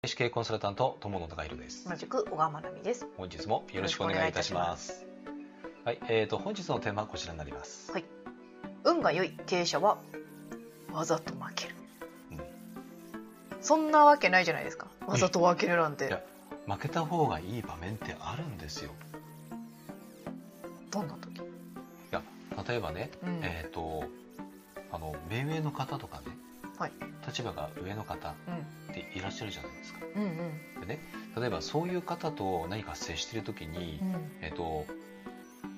外資系コンサルタント友野孝弘です。同じく小川真奈美です。本日もよろしくお願いいたします。はい、えーと本日のテーマはこちらになります、はい。運が良い経営者はわざと負ける。うん。そんなわけないじゃないですか。わざと負けるなんて。いや負けた方がいい場面ってあるんですよ。どんな時？いや例えばね、うん。えっ、とあの目上の方とかね、はい。立場が上の方。うん。っていらっしゃるじゃないですか。うんうん。でね例えばそういう方と何か接している時に、うん。えっ、と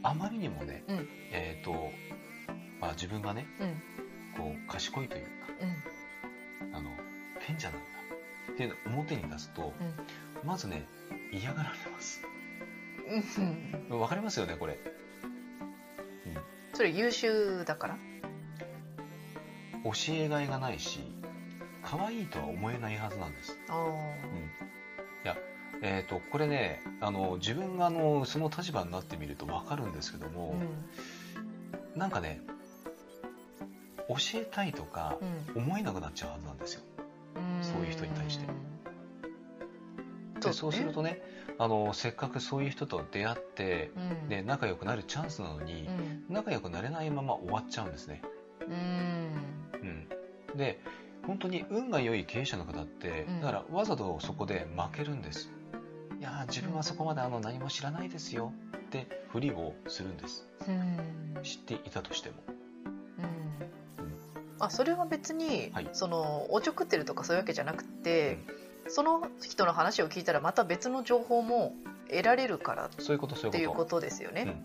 あまりにもね、うん。えっ、とまあ自分がねうん。こう賢いというかうん。あの賢者なんだっていうのを表に出すと、まずね嫌がられます。うんうん。わかりますよねこれ、それ優秀だから？うん、教えがいがないし可愛いとは思えないはずなんです、うん、いやえー、とこれねあの自分があのその立場になってみるとわかるんですけども、なんかね教えたいとかうん。思えなくなっちゃうはずなんですよ。うん。そういう人に対して。うんでそうするとねあのせっかくそういう人と出会って、うん。で仲良くなるチャンスなのに、うん。仲良くなれないまま終わっちゃうんですね。うん。うん、で本当に運が良い経営者の方って、うんだからわざとそこで負けるんです。いやー自分はそこまであの何も知らないですよってふりをするんです。うん知っていたとしても。うんあそれは別に、はいそのおちょくってるとかそういうわけじゃなくて、その人の話を聞いたらまた別の情報も得られるからっそういうことそうていうこことですよね。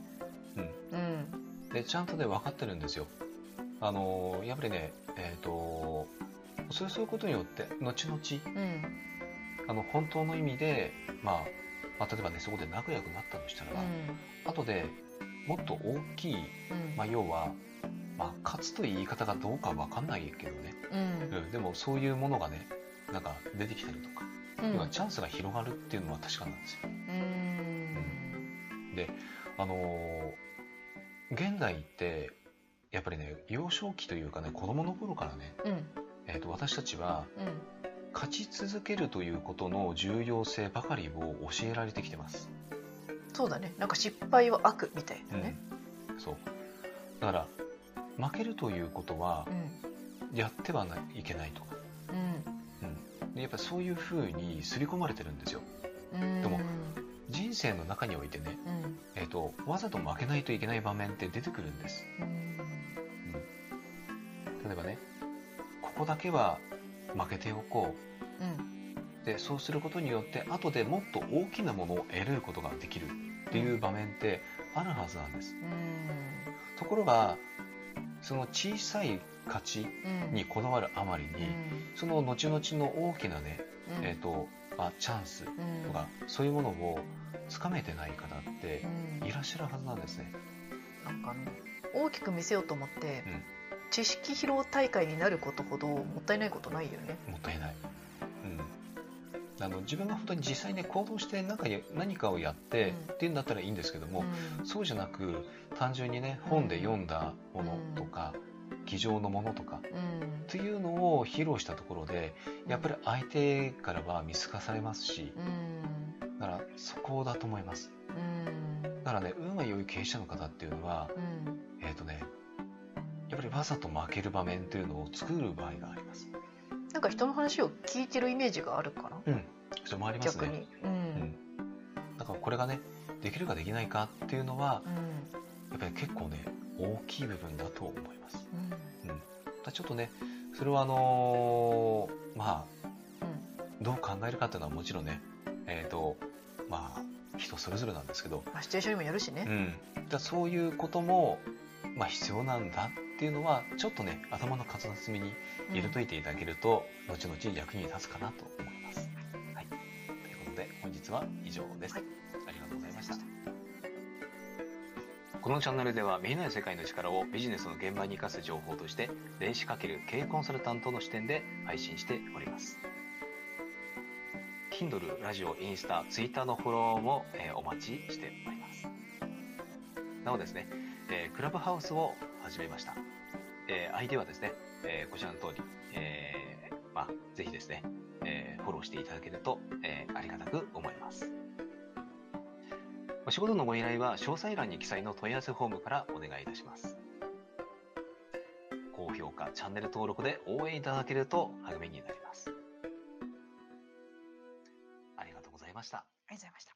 うんうんと。でちゃんとね分かってるんですよ。あのーやっぱりねえっ、とそうそういうことによって後々うん。あの本当の意味で、まあ、まあ例えばねそこで仲良くなったとしたらば、後でもっと大きいうん。まあ、要は、まあ、勝つという言い方がどうかわかんないけどね、うん。うん、でもそういうものがねなんか出てきたりとか、うん。要はチャンスが広がるっていうのは確かなんですよ。うん。で、あのー現代ってやっぱりね幼少期というかね子供の頃からね、うんえー、と私たちはうん。勝ち続けるということの重要性ばかりを教えられてきてます。そうだね。なんか失敗は悪みたいなね。うん、そう。だから負けるということはうん。やってはないけないとか。うん。でやっぱりそういうふうに刷り込まれてるんですよ。うん。でも人生の中においてね、うん。えー、とわざと負けないといけない場面って出てくるんです。うん。例えばねここだけは負けておこう。ん。うでそうすることによって後でもっと大きなものを得れることができるっていう場面ってあるはずなんです。ところがその小さい勝ちうん。にこだわるあまりに、その後々の大きなね、うん。えーとあチャンスうん。とかそういうものをつかめてない方ってうん。いらっしゃるはずなんですね。なんか大きく見せようと思って、うん知識披露大会になることほどもったいないことないよね。もったいない。うん、あの自分が本当に実際に、ね、行動して何かや何かをやって、うんっていうんだったらいいんですけども、うんそうじゃなく単純にね本で読んだものとか、机上のものとかうんっていうのを披露したところでやっぱり相手からは見透かされますしうんだからそこだと思います。うんだからね運が良い経営者の方っていうのはうんえっ、とねやっぱりわざと負ける場面っていうのを作る場合があります。なんか人の話を聞いてるイメージがあるかな、うん、それもありますね。逆に。うんうん、だからこれがねできるかできないかっていうのはうんやっぱり結構ね大きい部分だと思います。うんだからちょっとねそれはあのーまあうんどう考えるかっていうのはもちろんねえっ、とまあ人それぞれなんですけど、まあ、シチュエーションにもよるしね。うん、だそういうことも、まあ、必要なんだっていうのはちょっとね頭の片隅に入れといていただけると、後々役に立つかなと思います。はい、ということで本日は以上です。はいありがとうございました。このチャンネルでは見えない世界の力をビジネスの現場に生かす情報として電子かける経営コンサルタントの視点で配信しております。Kindle、ラジオ、インスタ、ツイッターのフォローも、えーお待ちしております。なおですね、えークラブハウスを始めました。えー相手はですね、えーこちらの通り、えーまあ、ぜひですね、えフォローしていただけると、えありがたく思います。お仕事のご依頼は詳細欄に記載の問い合わせフォームからお願いいたします。高評価、チャンネル登録で応援いただけると励みになります。ありがとうございました。ありがとうございました